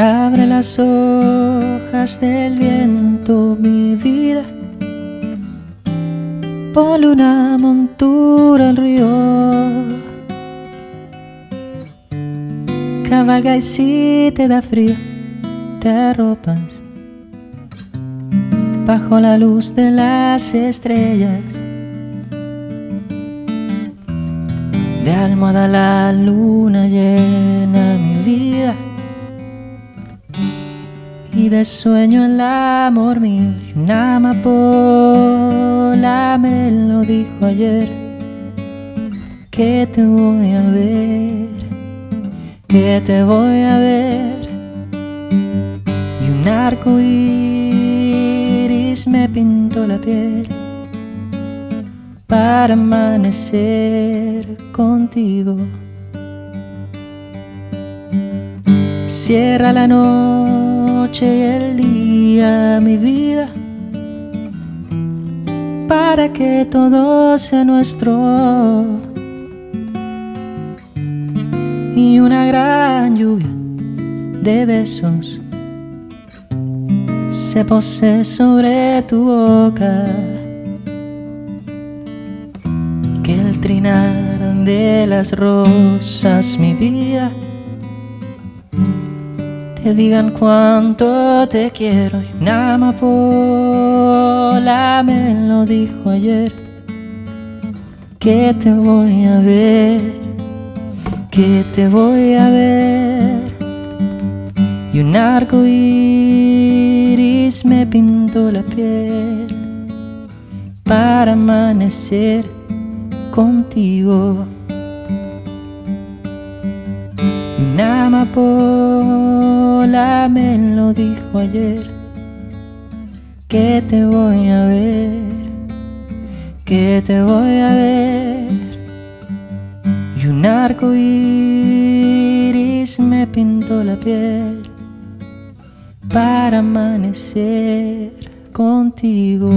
Abre las hojas del viento, mi vida. Ponle una montura al río. Cabalga y si te da frío, te arropas bajo la luz de las estrellas. De almohada la luna llena mi vida y de sueño el amor mío. Una amapola me lo dijo ayer que te voy a ver, que te voy a ver. Y un arco iris me pintó la piel para amanecer contigo. Cierra la noche y el día, mi vida, para que todo sea nuestro. Y una gran lluvia de besos se posee sobre tu boca. Que el trinar de las rosas, mi vida, te digan cuánto te quiero. Y una amapola me lo dijo ayer. Que te voy a ver, que te voy a ver. Y un arco iris me pintó la piel para amanecer contigo. Y una amapola me lo dijo ayer, que te voy a ver, que te voy a ver. Y un arco iris me pintó la piel para amanecer contigo.